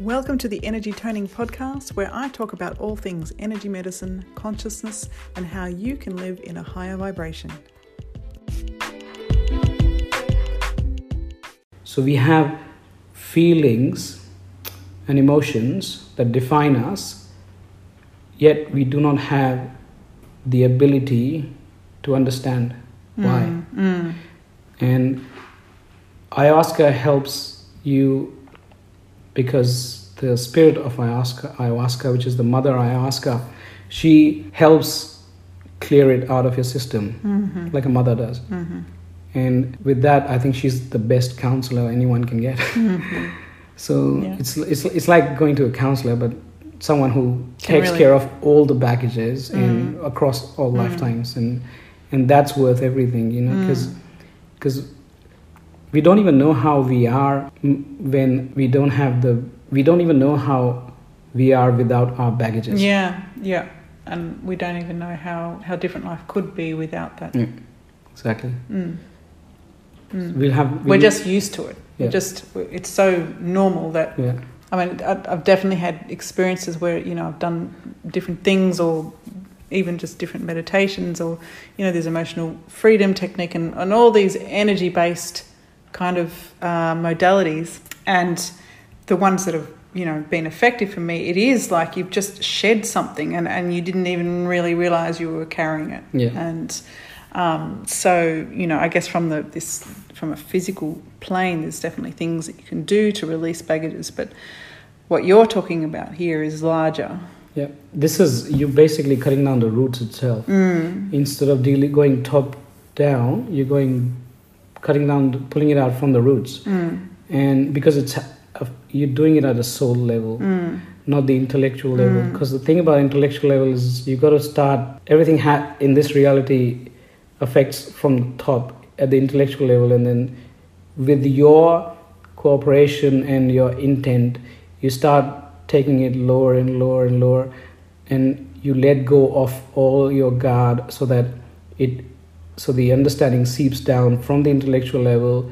Welcome to the Energy Toning Podcast, where I talk about all things energy medicine, consciousness, and how you can live in a higher vibration. So we have feelings and emotions that define us, yet we do not have the ability to understand why. Mm. And ayahuasca helps you because the spirit of ayahuasca, ayahuasca, which is the mother ayahuasca, she helps clear it out of your system Mm-hmm. like a mother does. Mm-hmm. And with that, I think she's the best counselor anyone can get. Mm-hmm. So Yeah. it's, it's it's like going to a counselor, but someone who takes really- care of all the baggages and Mm. across all Mm. lifetimes, and and that's worth everything, you know, Mm. because we don't even know how we are mm, when we don't have the we don't even know how we are without our baggages. Yeah, yeah. And we don't even know how, how different life could be without that. Yeah. Exactly. Mm. Mm. We'll have. We're we'll- just used to it. Yeah. just it's so normal that Yeah. I mean I've definitely had experiences where you know I've done different things or even just different meditations or you know there's emotional freedom technique and, and all these energy based kind of uh, modalities and the ones that have you know been effective for me it is like you've just shed something and, and you didn't even really realize you were carrying it Yeah. and um, so you know I guess from the this from a physical plane there's definitely things that you can do to release baggages but what you're talking about here is larger Yeah. This is you're basically cutting down the roots itself. mm. instead of dealing, going top down you're going cutting down pulling it out from the roots Mm. and because it's you're doing it at a soul level Mm. not the intellectual level Mm. because the thing about intellectual level is you got to start everything ha- in this reality affects from the top at the intellectual level and then with your cooperation and your intent you start taking it lower and lower and lower and you let go of all your guard so that it so the understanding seeps down from the intellectual level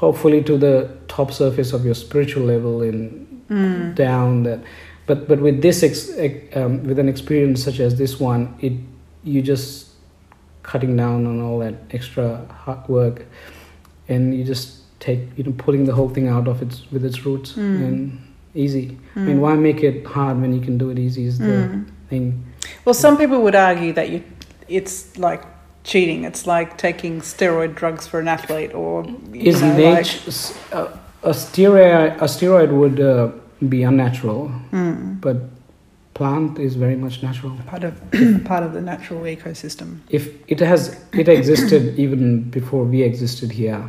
hopefully to the top surface of your spiritual level and Mm. down that but but with this ex, um, with an experience such as this one it you just cutting down on all that extra hard work and you just take you know pulling the whole thing out of its with its roots Mm. and easy i Mm. mean why make it hard when you can do it easy is the Mm. thing Well, some people would argue that you, it's like cheating. It's like taking steroid drugs for an athlete, or is know, nature uh, a steroid a steroid would uh, be unnatural. Mm, but plant is very much natural. Part of part of the natural ecosystem. if it has it existed even before we existed here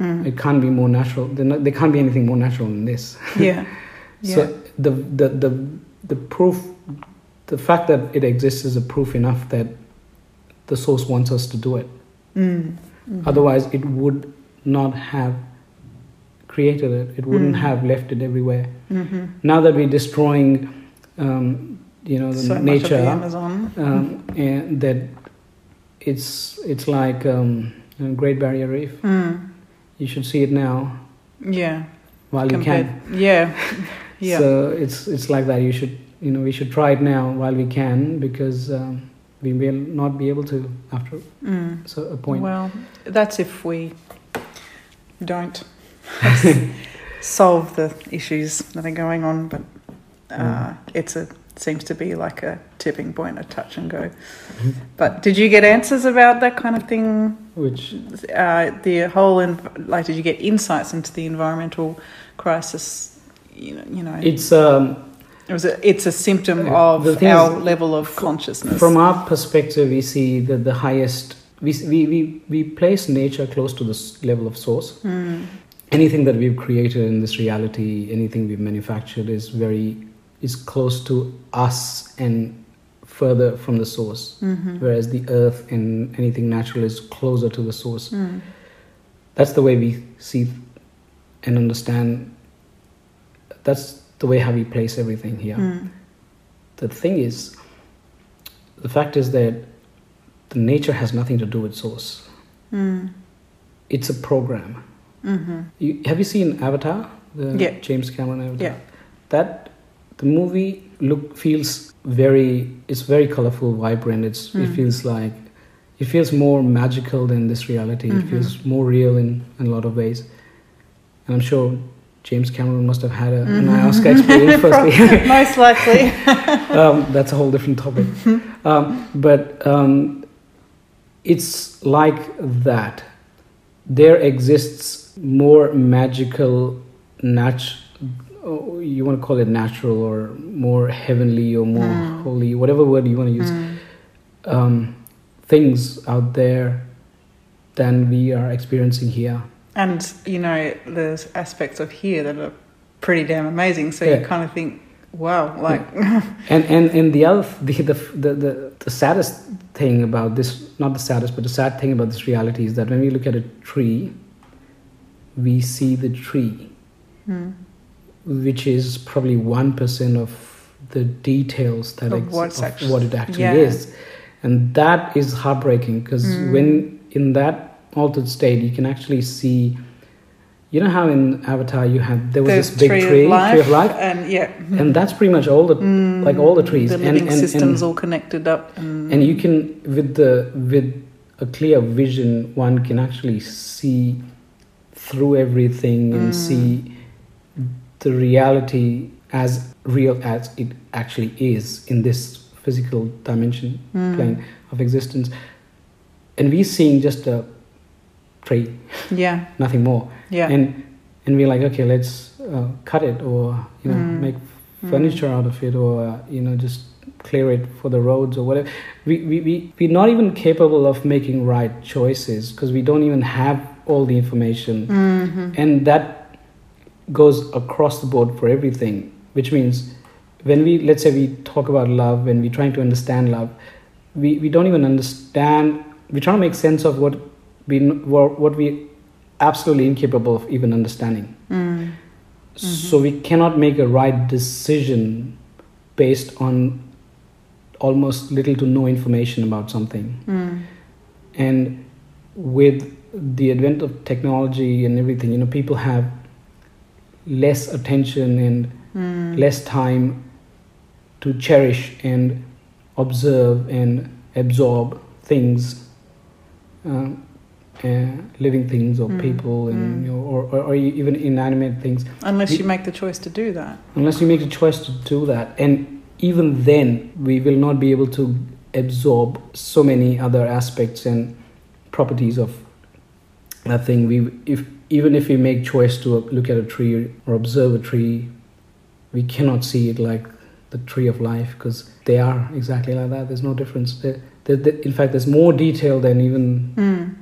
Mm. it can't be more natural. There, there can't be anything more natural than this. Yeah, yeah, so the, the the the proof the fact that it exists is a proof enough that the source wants us to do it mm, mhm. otherwise it would not have created it it wouldn't Mm. have left it everywhere Mhm. now that we're destroying um, you know the so nature the Amazon. um, and that it's it's like um, Great Barrier Reef. Mm, You should see it now yeah, while you can. yeah, yeah. So it's it's like that. You should you know we should try it now while we can because um, we will not be able to after mm. so a point. Well, that's if we don't solve the issues that are going on, but uh, it's a seems to be like a tipping point, a touch and go. But did you get answers about that kind of thing? Which Uh, the whole, env- like, did you get insights into the environmental crisis? You know, you know, it's um, it was a, it's a symptom of our is, level of consciousness. from our perspective, we see that the highest we we we, we place nature close to this level of source. Mm, anything that we've created in this reality, anything we've manufactured is very is close to us and further from the source. mhm, Whereas the earth and anything natural is closer to the source. mm, That's the way we see and understand. That's the way how we place everything here. mm, The thing is, the fact is that the nature has nothing to do with source. mm, It's a program. mhm. You, have you seen Avatar? The Yeah. James Cameron Avatar. Yeah. that the movie look feels very it's very colorful vibrant it's it Mm. feels like it feels more magical than this reality Mhm. it feels more real in, in a lot of ways and i'm sure james cameron must have had a, an Mhm. ayahuasca experience firstly Most likely. um, that's a whole different topic. Um, but um, it's like that. There exists more magical, nat- oh, you want to call it natural or more heavenly or more Mm. holy, whatever word you want to use, Mm. um, things out there than we are experiencing here. And you know, there's aspects of here that are pretty damn amazing. So Yeah. you kind of think, wow, like And and and the other the the, the the the saddest thing about this not the saddest but the sad thing about this reality is that when we look at a tree, we see the tree, mm, which is probably one percent of the details that Of ex- what's of actu- what it actually yeah. is, and that is heartbreaking because Mm. when in that altered state you can actually see. You know how in Avatar you have there was there's this big tree, tree, of life, tree of life, and yeah, and that's pretty much all the Mm, like all the trees the and- living and- systems and- all connected up, and, and you can with the with a clear vision one can actually see through everything and Mm. see the reality as real as it actually is in this physical dimension Mm, plane of existence and we're seeing just a yeah, nothing more yeah, and and we're like okay let's uh, cut it or you know Mm. make Mm. furniture out of it or uh, you know just clear it for the roads or whatever we, we, we, we're not even capable of making right choices because we don't even have all the information Mhm. and that goes across the board for everything which means when we let's say we talk about love when we're trying to understand love we, we don't even understand we're trying to make sense of what we what, what we absolutely incapable of even understanding Mm. so we cannot make a right decision based on almost little to no information about something Mm. and with the advent of technology and everything you know people have less attention and Mm. less time to cherish and observe and absorb things uh, uh, living things or Mm, people and mm. you know, or, or, or even inanimate things Unless you make the choice to do that. unless you make the choice to do that and even then we will not be able to absorb so many other aspects and properties of that thing we if even if we make choice to look at a tree or observe a tree we cannot see it like the tree of life because they are exactly like that there's no difference there, there, there- in fact there's more detail than even Mm.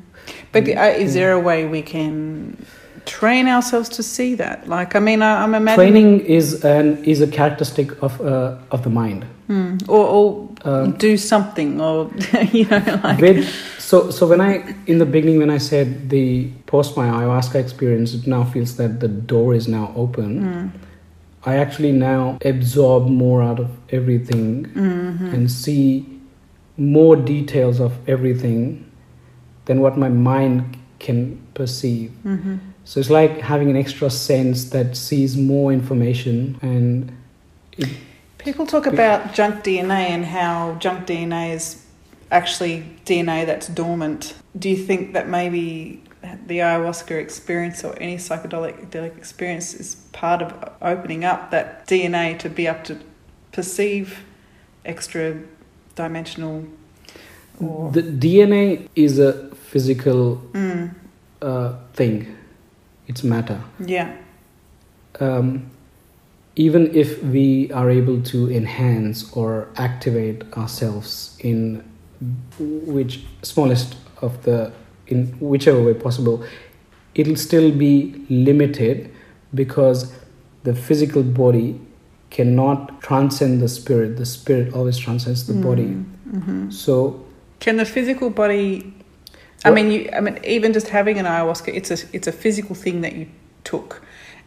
But Mm, uh, is there a way we can train ourselves to see that? Like, I mean, I, I'm imagining, training is an is a characteristic of uh, of the mind Mm. or, or Um, do something, or you know, like, with so so when i in the beginning when i said the post my ayahuasca experience it now feels that the door is now open mm. i actually now absorb more out of everything Mhm. and see more details of everything than what my mind can perceive Mhm. so it's like having an extra sense that sees more information and People talk about junk DNA and how junk DNA is actually DNA that's dormant. Do you think that maybe the ayahuasca experience or any psychedelic experience is part of opening up that DNA to be able to perceive extra dimensional or the dna is a physical mm, uh, thing. It's matter. Yeah. Um, even if we are able to enhance or activate ourselves in which smallest of the in whichever way possible it'll still be limited because the physical body cannot transcend the spirit. The spirit always transcends the body. Hmm. So Can the physical body? I mean, you. I mean, even just having an ayahuasca, it's a it's a physical thing that you took,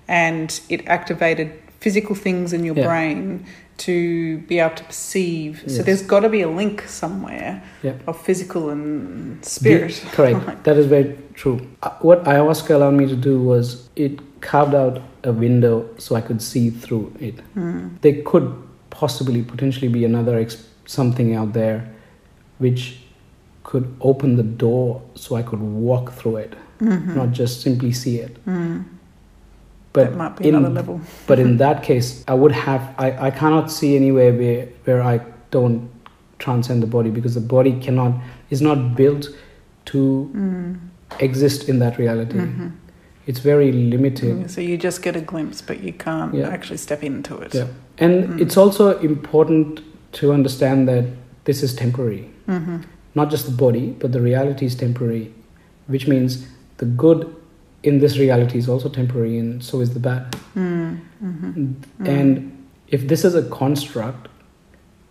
and it activated physical things in your Yeah. brain to be able to perceive. So there's got to be a link somewhere Yeah. of physical and spirit. The- correct. That is very true. Uh, What ayahuasca allowed me to do was it carved out a window so I could see through it. Mm. There could possibly, potentially be another ex- something out there which could open the door so I could walk through it, Mhm. not just simply see it. Mm. But that might be in, another level. but in that case, I would have I, I cannot see anywhere where where I don't transcend the body because the body cannot is not built to Mm. exist in that reality. Mhm. It's very limited. Mm, So you just get a glimpse, but you can't Yeah. actually step into it. Yeah. And Mm. it's also important to understand that this is temporary. hmm Not just the body, but the reality is temporary, which means the good in this reality is also temporary, and so is the bad. Mm. hmm And if this is a construct,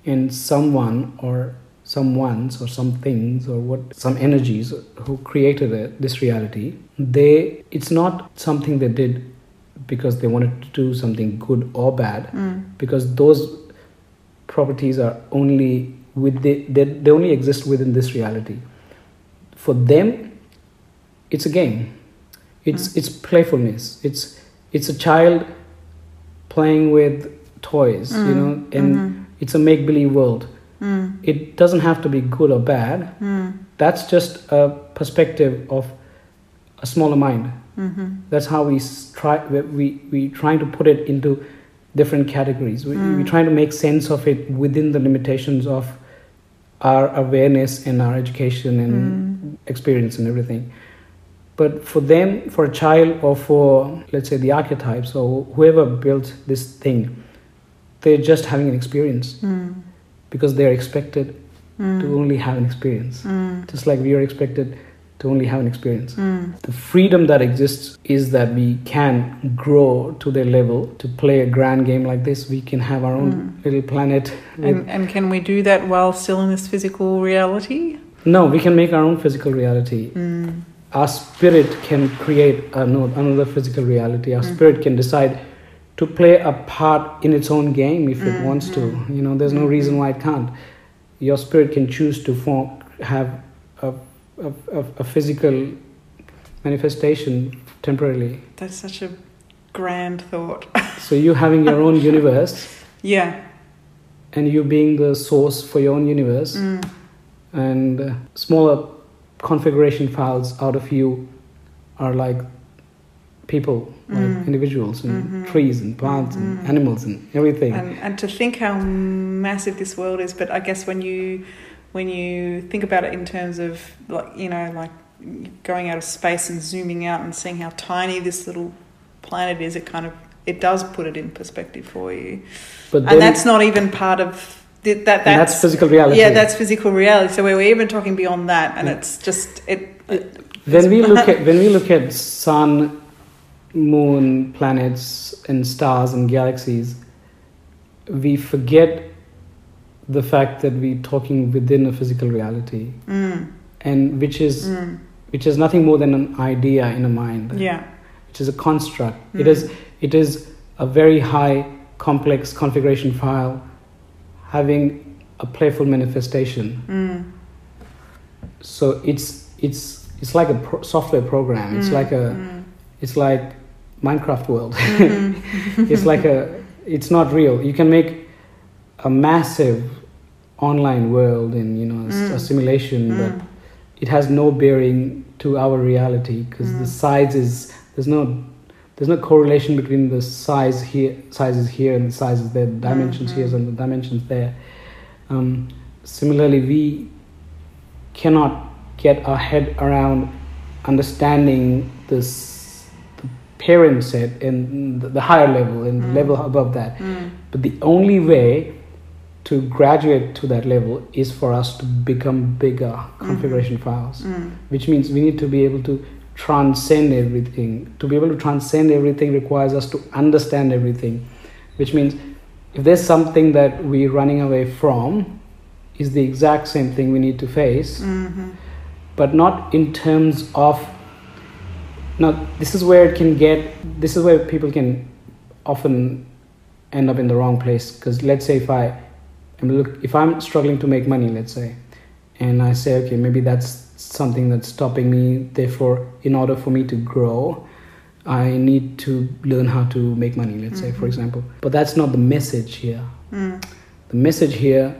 and someone or someone's or some things or what some energies who created it, this reality, they it's not something they did because they wanted to do something good or bad, Mm. because those properties are only with the, they, they only exist within this reality. For them, it's a game. It's it's playfulness. It's it's a child playing with toys, you Mm, know, and mhm. it's a make believe world. Mm. It doesn't have to be good or bad. Mm. That's just a perspective of a smaller mind. Mhm. That's how we try. We we trying to put it into different categories. We, Mm. We're trying to make sense of it within the limitations of our awareness and our education and Mm. experience and everything. But for them, for a child, or for let's say the archetypes or whoever built this thing, they're just having an experience Mm. because they're expected Mm. to only have an experience, Mm. just like we are expected to only have an experience. Mm. The freedom that exists is that we can grow to their level to play a grand game like this. We can have our own Mm. little planet. And, and can we do that while still in this physical reality? no, we can make our own physical reality. Mm. Our spirit can create another physical reality. Our Mhm. spirit can decide to play a part in its own game if it Mhm. wants to. You know, there's no reason why it can't. Your spirit can choose to form, have a, a, a, a physical manifestation temporarily. That's such a grand thought. So you having your own universe yeah. and you being the source for your own universe Mm. and uh, smaller configuration files out of you are like people like Mm. individuals and Mhm. trees and plants Mhm. and animals and everything And, and to think how massive this world is, but I guess when you when you think about it in terms of like you know like going out of space and zooming out and seeing how tiny this little planet is, it kind of it does put it in perspective for you. but and that's not even part of that. That's, that's physical reality yeah, that's physical reality. So we're even talking beyond that, and Yeah. it's just it. Uh, it when we look at when we look at sun moon planets and stars and galaxies we forget the fact that we're talking within a physical reality mm, and which is mm, which is nothing more than an idea in a mind. Yeah. which is a construct. It Mm. is it is a very high complex configuration file having a playful manifestation. Mm, so it's it's it's like a pro- software program. It's mm, like a mm, it's like minecraft world. Mhm. it's like a it's not real. You can make a massive online world and you know Mm. a simulation but Mm, it has no bearing to our reality because Mm. the size is there's no there's no correlation between the size here sizes here and the sizes there the dimensions here Mhm. and the dimensions there um, similarly we cannot get our head around understanding this the parent set and the, the higher level and the Mm. level above that mm, but the only way to graduate to that level is for us to become bigger configuration files mm, which means we need to be able to transcend everything. To be able to transcend everything requires us to understand everything, which means if there's something that we're running away from, is the exact same thing we need to face, mhm. but not in terms of. Now, this is where it can get. This is where people can often end up in the wrong place. Because let's say if I am look, if I'm struggling to make money, let's say, and I say, okay, maybe that's something that's stopping me. Therefore, in order for me to grow, I need to learn how to make money, let's say, for Mhm. example. But that's not the message here. Mm. The message here,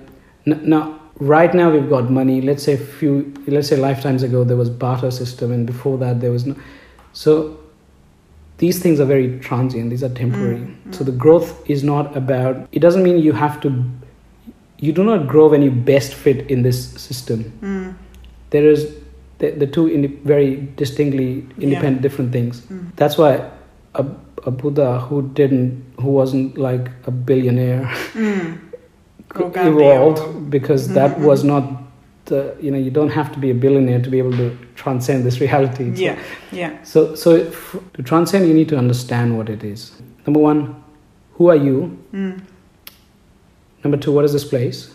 n- now, right now we've got money. Let's say a few, let's say lifetimes ago there was barter system, and before that there was no. So these things are very transient. These are temporary. Mm, So the growth is not about. It doesn't mean you have to. You do not grow when you best fit in this system. Mm. There is the, the two indi- very distinctly independent different things. Mm. That's why a, a Buddha who didn't, who wasn't like a billionaire, Mm. Evolved because that Mhm, was not the, you know, you don't have to be a billionaire to be able to transcend this reality. So- Yeah, yeah. So, so to transcend, you need to understand what it is. Number one, who are you? Mm. Number two, what is this place?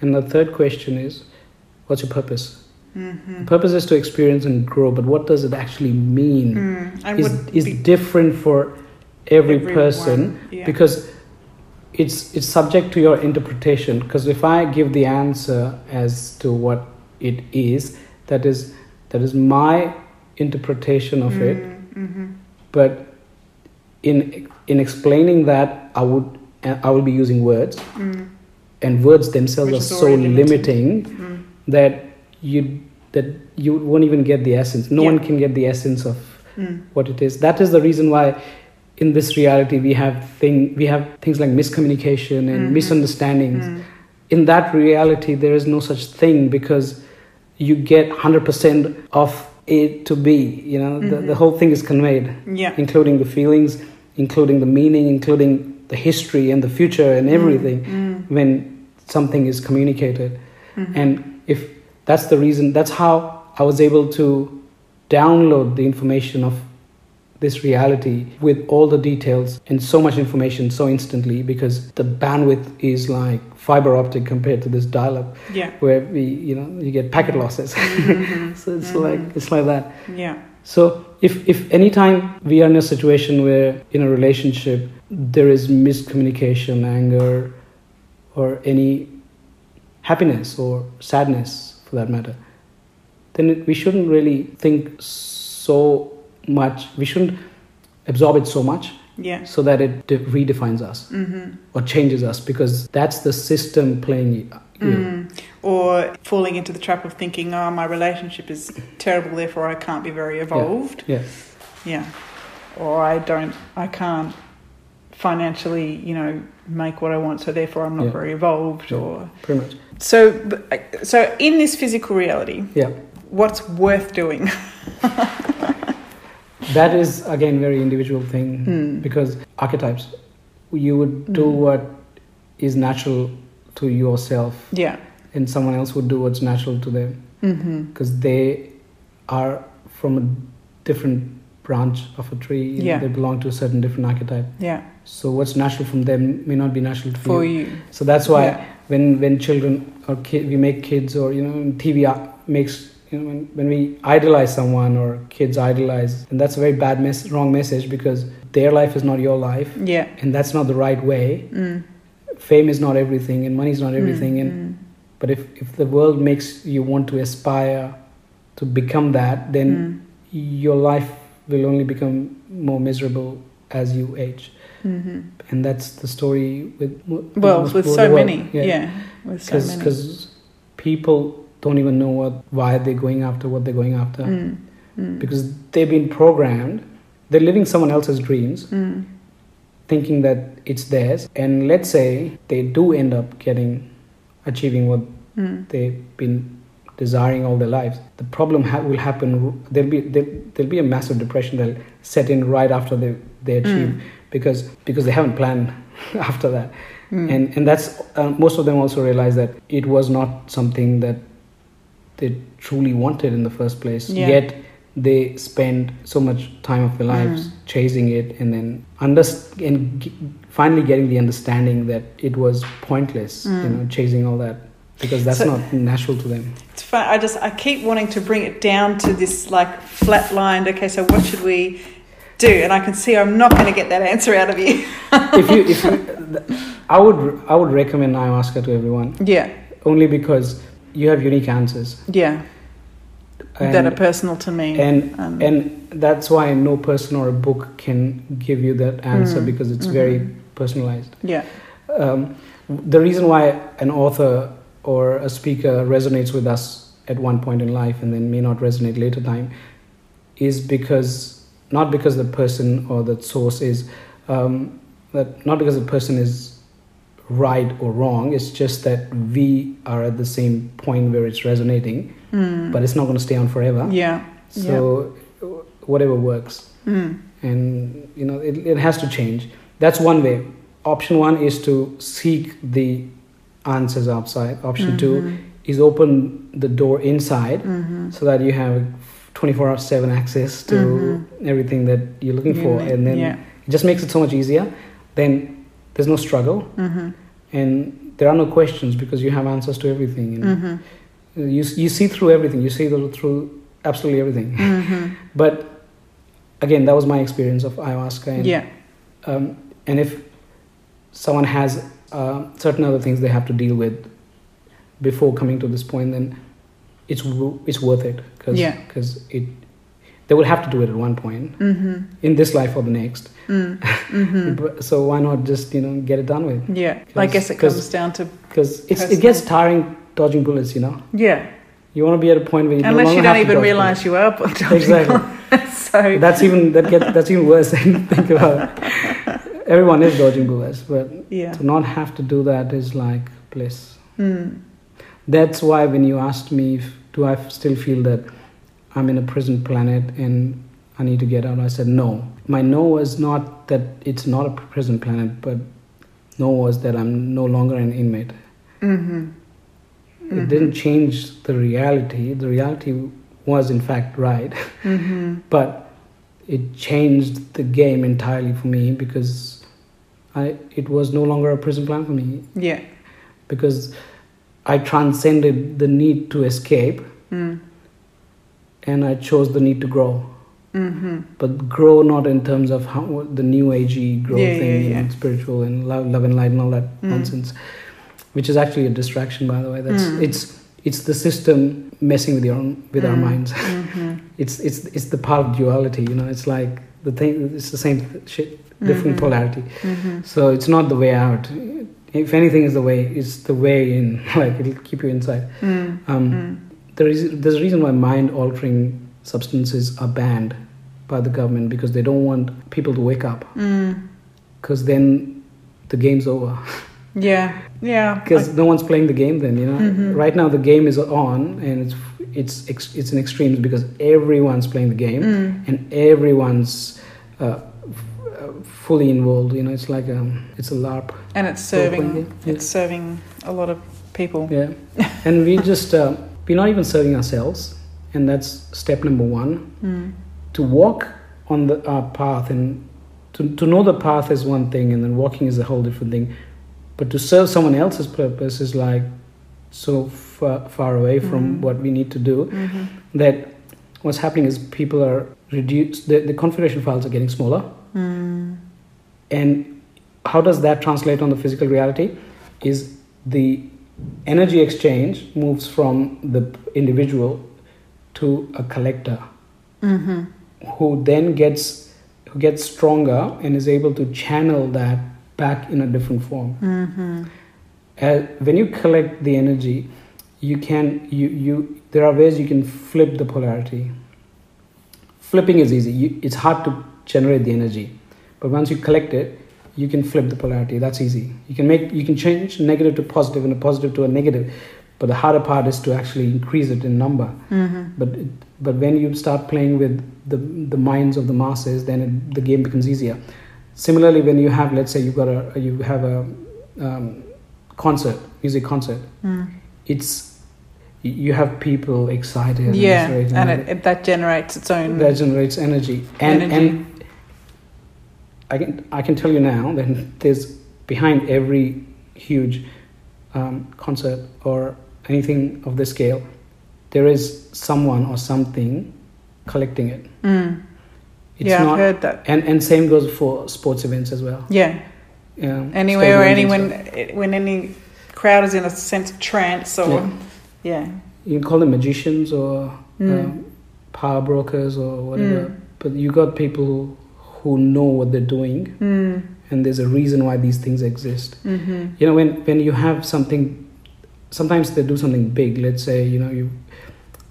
And the third question is, what's your purpose? Mm-hmm. Purpose is to experience and grow, but what does it actually mean? Mm. Is is be different for every everyone, person yeah. because it's it's subject to your interpretation. Because if I give the answer as to what it is, that is that is my interpretation of it. Mm-hmm. But in in explaining that, I would I will be using words, Mm. and words themselves Which are so limited. limiting Mm. that you that you won't even get the essence. No Yeah. one can get the essence of Mm. what it is. That is the reason why in this reality we have thing we have things like miscommunication and Mhm. misunderstandings. Mm. In that reality, there is no such thing because you get hundred percent of A to B. You know, the, Mhm. the whole thing is conveyed, Yeah. including the feelings, including the meaning, including the history and the future and everything Mm. when something is communicated. Mhm. And if that's the reason, that's how I was able to download the information of this reality with all the details and so much information so instantly because the bandwidth is like fiber optic compared to this dial up yeah. where we you know you get packet losses Mhm. so it's Mhm. like it's like that Yeah. so if if anytime we are in a situation where in a relationship there is miscommunication anger or any happiness or sadness for that matter then it, we shouldn't really think so much we shouldn't absorb it so much Yeah. so that it de- redefines us Mm-hmm. or changes us because that's the system playing you Mm. Or falling into the trap of thinking, oh, my relationship is terrible, therefore I can't be very evolved. yeah Yeah. Or I don't, I can't financially, you know, make what I want, so therefore I'm not Yeah. very evolved. Yeah. Or pretty much so, so in this physical reality, yeah what's worth doing? that is again very individual thing Hmm. because archetypes you would do Mm. what is natural to yourself Yeah. And someone else would do what's natural to them Mm-hmm. because they are from a different branch of a tree Yeah. they belong to a certain different archetype Yeah. so what's natural from them may not be natural to For you you. so that's why Yeah. when when children or kid, we make kids or you know tv makes you know when, when we idolize someone or kids idolize and that's a very bad mess wrong message because their life is not your life Yeah. and that's not the right way Mm. fame is not everything and money is not everything Mm, and mm, but if, if the world makes you want to aspire to become that then mm, your life will only become more miserable as you age mhm. and that's the story with Well, with so many. Yeah. With so many. because people don't even know what why they're going after what they're going after Mm, mm, because they've been programmed they're living someone else's dreams mm, thinking that it's theirs and let's say they do end up getting achieving what mm, they've been desiring all their lives the problem ha- will happen there'll be there, there'll be a massive depression that'll set in right after they they achieve mm, because because they haven't planned after that mm. and and that's uh, most of them also realize that it was not something that they truly wanted in the first place Yeah. yet they spend so much time of their lives Mm. chasing it and then under and g- finally getting the understanding that it was pointless you Mm. know chasing all that because that's So- not natural to them It's fun. I just I keep wanting to bring it down to this like flatlined. Okay, so what should we do? And I can see I'm not going to get that answer out of you. if you if you i would i would recommend ayahuasca to everyone Yeah, only because you have unique answers yeah, that are personal to me. and Um, and that's why no person or a book can give you that answer Mm, because it's mhm. very personalized yeah, um, the reason why an author or a speaker resonates with us at one point in life and then may not resonate later time is because not because the person or the source is um, that not because the person is right or wrong it's just that we are at the same point where it's resonating mm. but it's not going to stay on forever. Yeah, so whatever works. Mm. and you know it, it has to change. That's one way. Option one is to seek the answers outside option two Mhm. is open the door inside Mhm. so that you have 24 hour 7 access to Mhm. everything that you're looking for and then yeah, it just makes it so much easier then there's no struggle Mhm. and there are no questions because you have answers to everything and Mhm. you, you see through everything you see through absolutely everything Mhm. but again that was my experience of ayahuasca and yeah, um, and if someone has uh, certain other things they have to deal with before coming to this point, then it's it's worth it because Yeah. it they will have to do it at one point Mhm. in this life or the next. Mm. Mhm. So why not just you know get it done with? Yeah, I guess it comes down to Because it's it gets tiring dodging bullets. You know, yeah. you want to be at a point where you no Unless longer you don't even realize you are bullets. dodging exactly. bullets. so That's even that get that's even worse. than think about it. Everyone is dodging bullets, but yeah. to not have to do that is like bliss. Mm. That's why when you asked me, if, do I still feel that I'm in a prison planet and I need to get out, I said no. My no was not that it's not a prison planet, but no was that I'm no longer an inmate. Mhm. It Mhm. didn't change the reality. The reality was, in fact, right, Mhm. but it changed the game entirely for me because I, it was no longer a prison plan for me. Yeah. because I transcended the need to escape Mm. and I chose the need to grow. Mhm. But grow not in terms of how the new agey grow Yeah, thing yeah, yeah. and spiritual and love, love and light and all that Mm. nonsense, which is actually a distraction, by the way. That's Mm. it's it's the system messing with your own, with our Mm. minds. Mhm. It's it's it's the part of duality. You know, it's like the thing. It's the same shit, different Mhm. polarity. Mhm. So it's not the way out. If anything is the way, it's the way in. Like it'll keep you inside. Mm. Um, Mm. there is there's a reason why mind altering substances are banned by the government because they don't want people to wake up Mm. because then the game's over Yeah. Yeah. because no one's playing the game then you know Mhm. right now the game is on and it's it's ex- it's in extremes because everyone's playing the game Mm. and everyone's uh, f- uh, fully involved you know it's like um it's a larp And it's serving. yeah. It's serving a lot of people. yeah and we just uh, we're not even serving ourselves and that's step number one Mm. to walk on the our path and to, to know the path is one thing and then walking is a whole different thing but to serve someone else's purpose is like so far, far away from Mhm. what we need to do Mhm. that what's happening is people are reduced the, the configuration files are getting smaller Mm. and how does that translate on the physical reality is the energy exchange moves from the individual to a collector Mhm. who then gets who gets stronger and is able to channel that back in a different form. Mhm. Uh, when you collect the energy, you can you you there are ways you can flip the polarity. Flipping is easy. You, it's hard to generate the energy, but once you collect it, you can flip the polarity. That's easy. You can make you can change negative to positive and a positive to a negative, but the harder part is to actually increase it in number. Mhm. But it, but when you start playing with the the minds of the masses, then it, the game becomes easier. Similarly, when you have, let's say, you've got a you have a um, concert, music concert, Mm. it's you have people excited. and Yeah, very- and it, it, that generates its own. that generates energy, and Energy. and I can I can tell you now that there's behind every huge um, concert or anything of this scale, there is someone or something collecting it. Mm. It's yeah, I've heard that. and and same goes for sports events as well. Yeah, Yeah, anywhere or anyone stuff. when any crowd is in a sense of trance or Yeah. yeah, you can call them magicians or um, power brokers or whatever. Mm. But you got people who know what they're doing, Mm. and there's a reason why these things exist. Mm-hmm. You know, when when you have something, sometimes they do something big. Let's say you know you,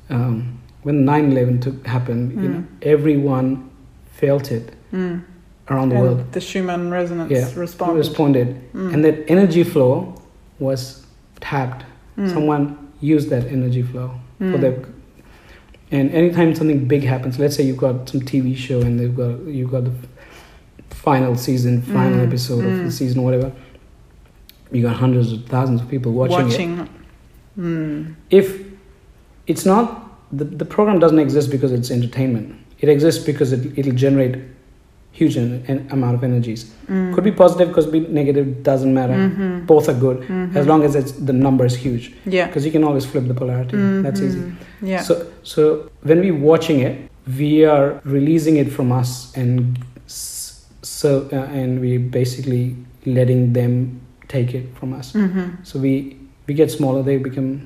um, when 9/11 took happened, you Mm. know, everyone felt it Mm. Around the And world. the Schumann resonance Yeah, response. Responded, Mm. and that energy flow was tapped. Mm. Someone used that energy flow for Mm. their. And anytime something big happens, let's say you've got some TV show and they've got you've got the final season, final Mm, episode of mm. the season, or whatever. You got hundreds of thousands of people watching, it. watching. Mm. If it's not the, the program doesn't exist because it's entertainment. It exists because it, it'll generate huge en- amount of energies. Mm. Could be positive, could be negative. Doesn't matter. Mhm. Both are good Mhm. as long as it's the number is huge. Yeah. Because you can always flip the polarity. That's easy. Yeah. So, so when we're watching it, we are releasing it from us, and so uh, and we basically letting them take it from us. hmm So we we get smaller, they become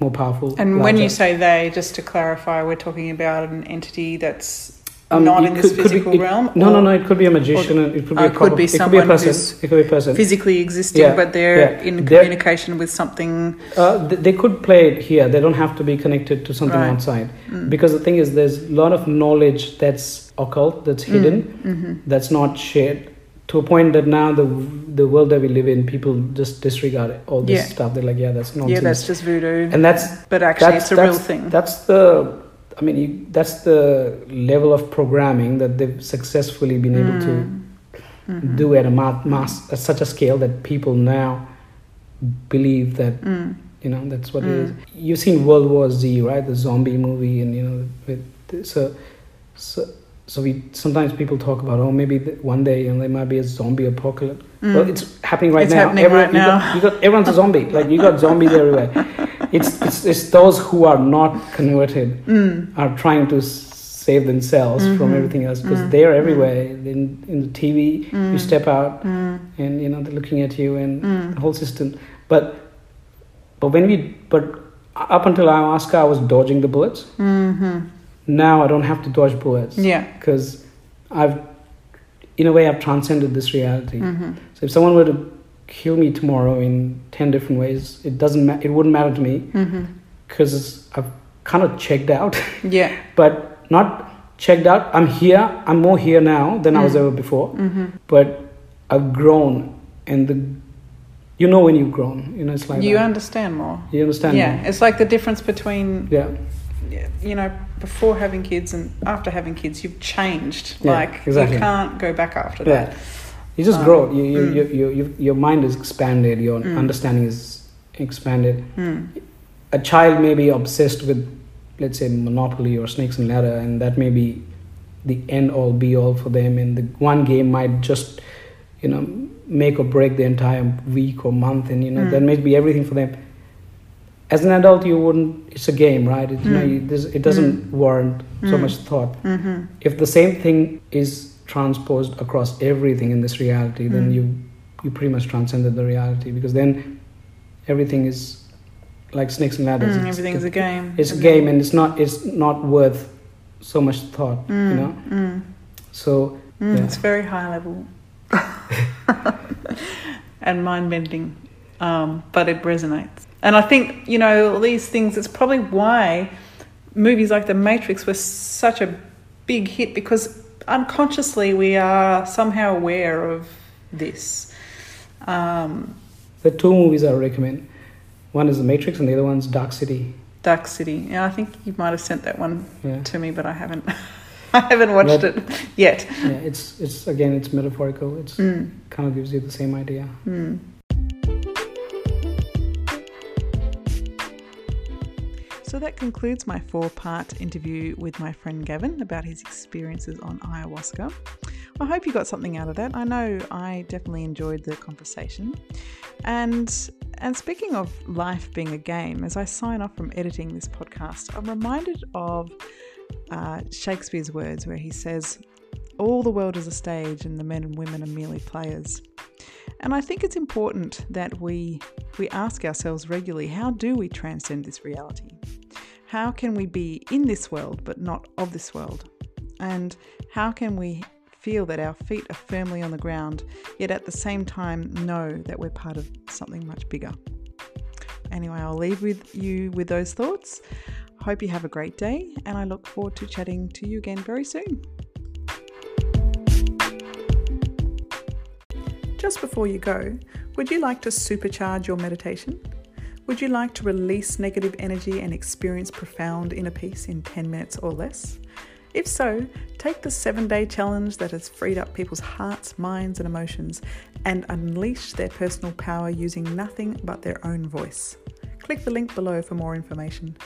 more powerful. And when you say they, just to clarify, we're talking about an entity that's Um, not in this could- be- physical it- realm. no, no, or no, it could be a magician. and it could be or a could be it could be a someone person. It could be a person. Physically existing, Yeah, but they're yeah. in They're- communication with something. Uh, th- they could play it here. They don't have to be connected to something Right. outside. Mm. Because the thing is, there's a lot of knowledge that's occult, that's hidden, hmm that's not shared to a point that now the the world that we live in, people just disregard it, all this Yeah. stuff. They're like, yeah, that's nonsense. Yeah, that's just voodoo. and that's but actually, that's- it's a real thing. that's the. I mean, you, that's the level of programming that they've successfully been able to Mhm. do at a ma- mass at such a scale that people now believe that Mm. you know that's what it Mm. is. You've seen World War Z, right? The zombie movie, and you know, with, so so so we sometimes people talk about oh maybe one day you know, there might be a zombie apocalypse. Mm. Well, it's happening right It's now. happening right you now. Got, you got everyone's a zombie. Like you got zombies everywhere. It's, it's it's those who are not converted Mm. are trying to save themselves from Mhm. everything else because Mm. they're everywhere. In in the TV, Mm. you step out Mm. and you know they're looking at you and Mm. the whole system. But but when we but up until ayahuasca, I was dodging the bullets. Mhm. Now I don't have to dodge bullets Yeah. because I've in a way I've transcended this reality. Mhm. So if someone were to kill me tomorrow in ten different ways, it doesn't ma- it wouldn't matter to me because I've kind of checked out, Yeah. but not checked out. I'm here. I'm more here now than I was Mm. ever before. Mhm. But I've grown, and the you know when you've grown. You know it's like You that. understand more. you understand. Yeah, now? it's like the difference between Yeah. you know before having kids and after having kids. You've changed. Yeah, like exactly. you can't go back after Yeah. that. You just Um, grow. You, you, mm. you, you, you, your mind is expanded. Your Mm. understanding is expanded. Mm. A child may be obsessed with, let's say, Monopoly or Snakes and Ladder, and that may be the end all be all for them. And the one game might just, you know, make or break the entire week or month, and you know Mm. that may be everything for them. As an adult, you wouldn't. It's a game, right? It, you know, Mm. you, this, it doesn't warrant so much thought. Mhm. if the same thing is transposed across everything in this reality then Mm. you you pretty much transcended the reality because then everything is like snakes and ladders Mm, everything is a game. it's a game and it's not it's not worth so much thought Mm, you know mm, so mm, Yeah. It's very high level and mind bending, um, but it resonates. And I think you know all these things. It's probably why movies like The Matrix were such a big hit because unconsciously we are somehow aware of this. Um, the two movies i recommend one is the matrix and the other one's dark city Dark City. Yeah, I think you might have sent that one yeah to me, but I haven't. I haven't watched That- it yet. yeah it's it's again it's metaphorical it's Mm, kind of gives you the same idea mm. So that concludes my four part interview with my friend Gavin about his experiences on ayahuasca. I hope you got something out of that. I know I definitely enjoyed the conversation. And and speaking of life being a game, as I sign off from editing this podcast, I'm reminded of uh, Shakespeare's words where he says, All the world is a stage and the men and women are merely players. And I think it's important that we we ask ourselves regularly, how do we transcend this reality? How can we be in this world but not of this world? And how can we feel that our feet are firmly on the ground, yet at the same time know that we're part of something much bigger? Anyway, I'll leave with you with those thoughts. Hope you have a great day, and I look forward to chatting to you again very soon. Just before you go, would you like to supercharge your meditation? Would you like to release negative energy and experience profound inner peace in 10 minutes or less? If so, take the seven day challenge that has freed up people's hearts, minds, and emotions and unleash their personal power using nothing but their own voice. Click the link below for more information.